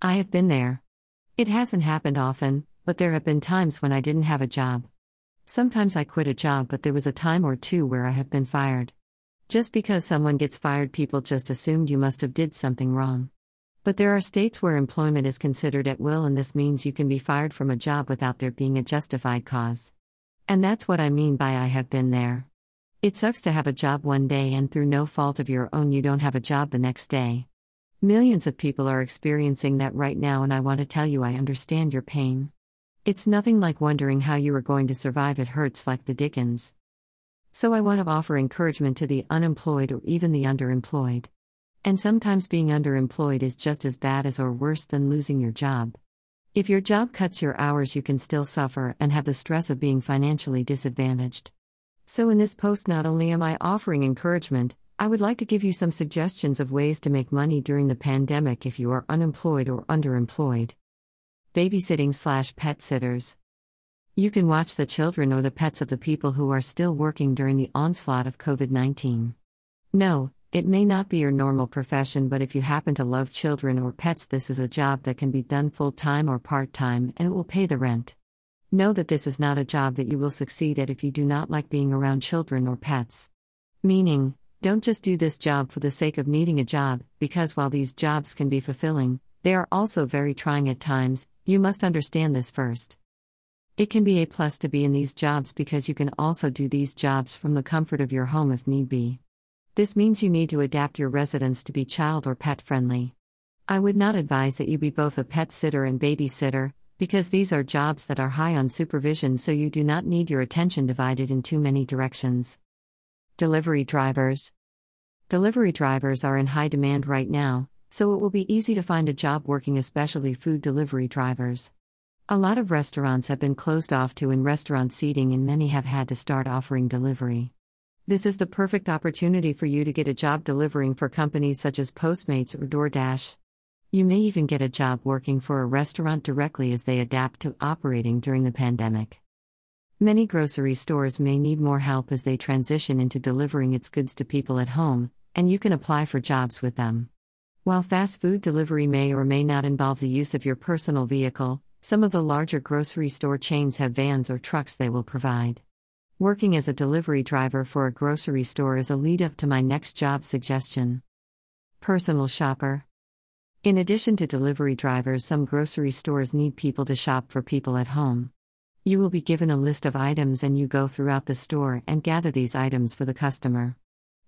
I have been there. It hasn't happened often, but there have been times when I didn't have a job. Sometimes I quit a job, but there was a time or two where I have been fired. Just because someone gets fired, people just assumed you must have did something wrong. But there are states where employment is considered at will and this means you can be fired from a job without there being a justified cause. And that's what I mean by I have been there. It sucks to have a job one day and through no fault of your own you don't have a job the next day. Millions of people are experiencing that right now and I want to tell you I understand your pain. It's nothing like wondering how you are going to survive, it hurts like the Dickens. So I want to offer encouragement to the unemployed or even the underemployed. And sometimes being underemployed is just as bad as or worse than losing your job. If your job cuts your hours, you can still suffer and have the stress of being financially disadvantaged. So, in this post, not only am I offering encouragement, I would like to give you some suggestions of ways to make money during the pandemic if you are unemployed or underemployed. Babysitting slash pet sitters. You can watch the children or the pets of the people who are still working during the onslaught of COVID 19. No, it may not be your normal profession, but if you happen to love children or pets, this is a job that can be done full time or part time and it will pay the rent. Know that this is not a job that you will succeed at if you do not like being around children or pets. Meaning, don't just do this job for the sake of needing a job, because while these jobs can be fulfilling, they are also very trying at times, you must understand this first. It can be a plus to be in these jobs because you can also do these jobs from the comfort of your home if need be. This means you need to adapt your residence to be child or pet friendly. I would not advise that you be both a pet sitter and babysitter, because these are jobs that are high on supervision, so you do not need your attention divided in too many directions. Delivery drivers. Delivery drivers are in high demand right now, so it will be easy to find a job working, especially food delivery drivers. A lot of restaurants have been closed off to in restaurant seating, and many have had to start offering delivery. This is the perfect opportunity for you to get a job delivering for companies such as Postmates or DoorDash. You may even get a job working for a restaurant directly as they adapt to operating during the pandemic. Many grocery stores may need more help as they transition into delivering its goods to people at home, and you can apply for jobs with them. While fast food delivery may or may not involve the use of your personal vehicle, some of the larger grocery store chains have vans or trucks they will provide. Working as a delivery driver for a grocery store is a lead up to my next job suggestion. Personal shopper. In addition to delivery drivers, some grocery stores need people to shop for people at home. You will be given a list of items and you go throughout the store and gather these items for the customer.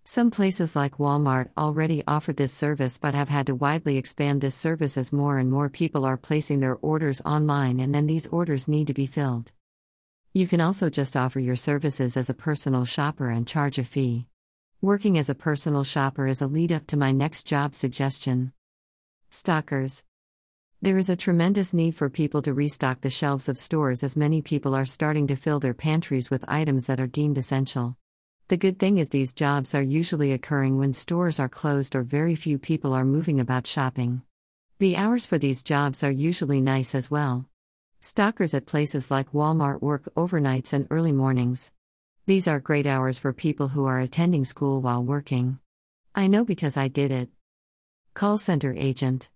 Some places like Walmart already offer this service but have had to widely expand this service as more and more people are placing their orders online and then these orders need to be filled. You can also just offer your services as a personal shopper and charge a fee. Working as a personal shopper is a lead up to my next job suggestion. Stockers. There is a tremendous need for people to restock the shelves of stores as many people are starting to fill their pantries with items that are deemed essential. The good thing is, these jobs are usually occurring when stores are closed or very few people are moving about shopping. The hours for these jobs are usually nice as well. Stockers at places like Walmart work overnights and early mornings. These are great hours for people who are attending school while working. I know because I did it. Call center agent.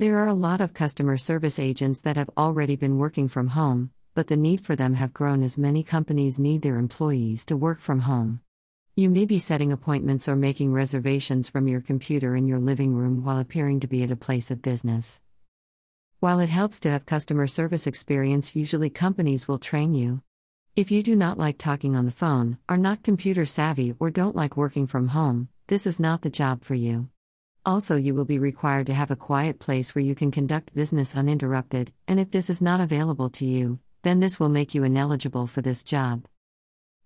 There are a lot of customer service agents that have already been working from home, but the need for them have grown as many companies need their employees to work from home. You may be setting appointments or making reservations from your computer in your living room while appearing to be at a place of business. While it helps to have customer service experience, usually companies will train you. If you do not like talking on the phone, are not computer savvy, or don't like working from home, this is not the job for you. Also, you will be required to have a quiet place where you can conduct business uninterrupted, and if this is not available to you, then this will make you ineligible for this job.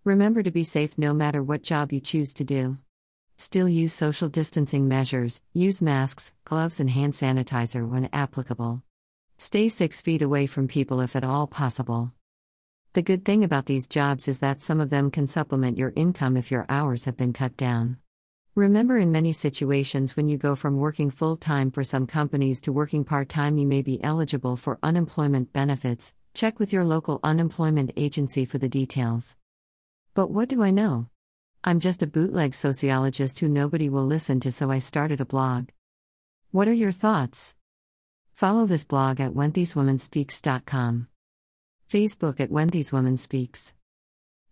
Remember to be safe no matter what job you choose to do. Still use social distancing measures, use masks, gloves, and hand sanitizer when applicable. Stay six feet away from people if at all possible. The good thing about these jobs is that some of them can supplement your income if your hours have been cut down. Remember, in many situations, when you go from working full time for some companies to working part time, you may be eligible for unemployment benefits, Check with your local unemployment agency for the details. But what do I know? I'm just a bootleg sociologist who nobody will listen to, so I started a blog. What are your thoughts? Follow this blog at whenthiswomanspeaks.com. Facebook at When.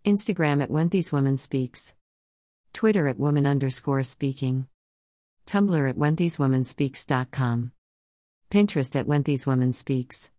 Instagram at When Speaks. Twitter at Woman underscore speaking. Tumblr at WhenThisWomanSpeaks.com. Pinterest at When This Woman Speaks.